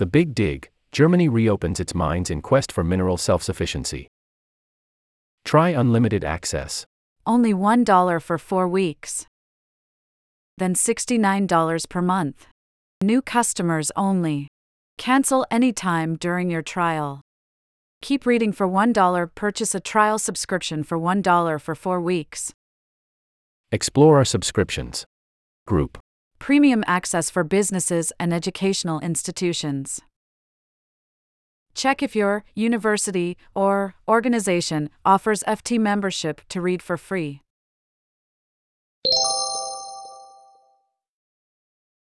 The Big Dig Germany reopens its mines in quest for mineral self sufficiency. Try unlimited access. Only $1 for four weeks. Then $69 per month. New customers only. Cancel anytime during your trial. Keep reading for $1. Purchase a trial subscription for $1 for four weeks. Explore our subscriptions. Group. Premium access for businesses and educational institutions. Check if your university or organization offers FT membership to read for free.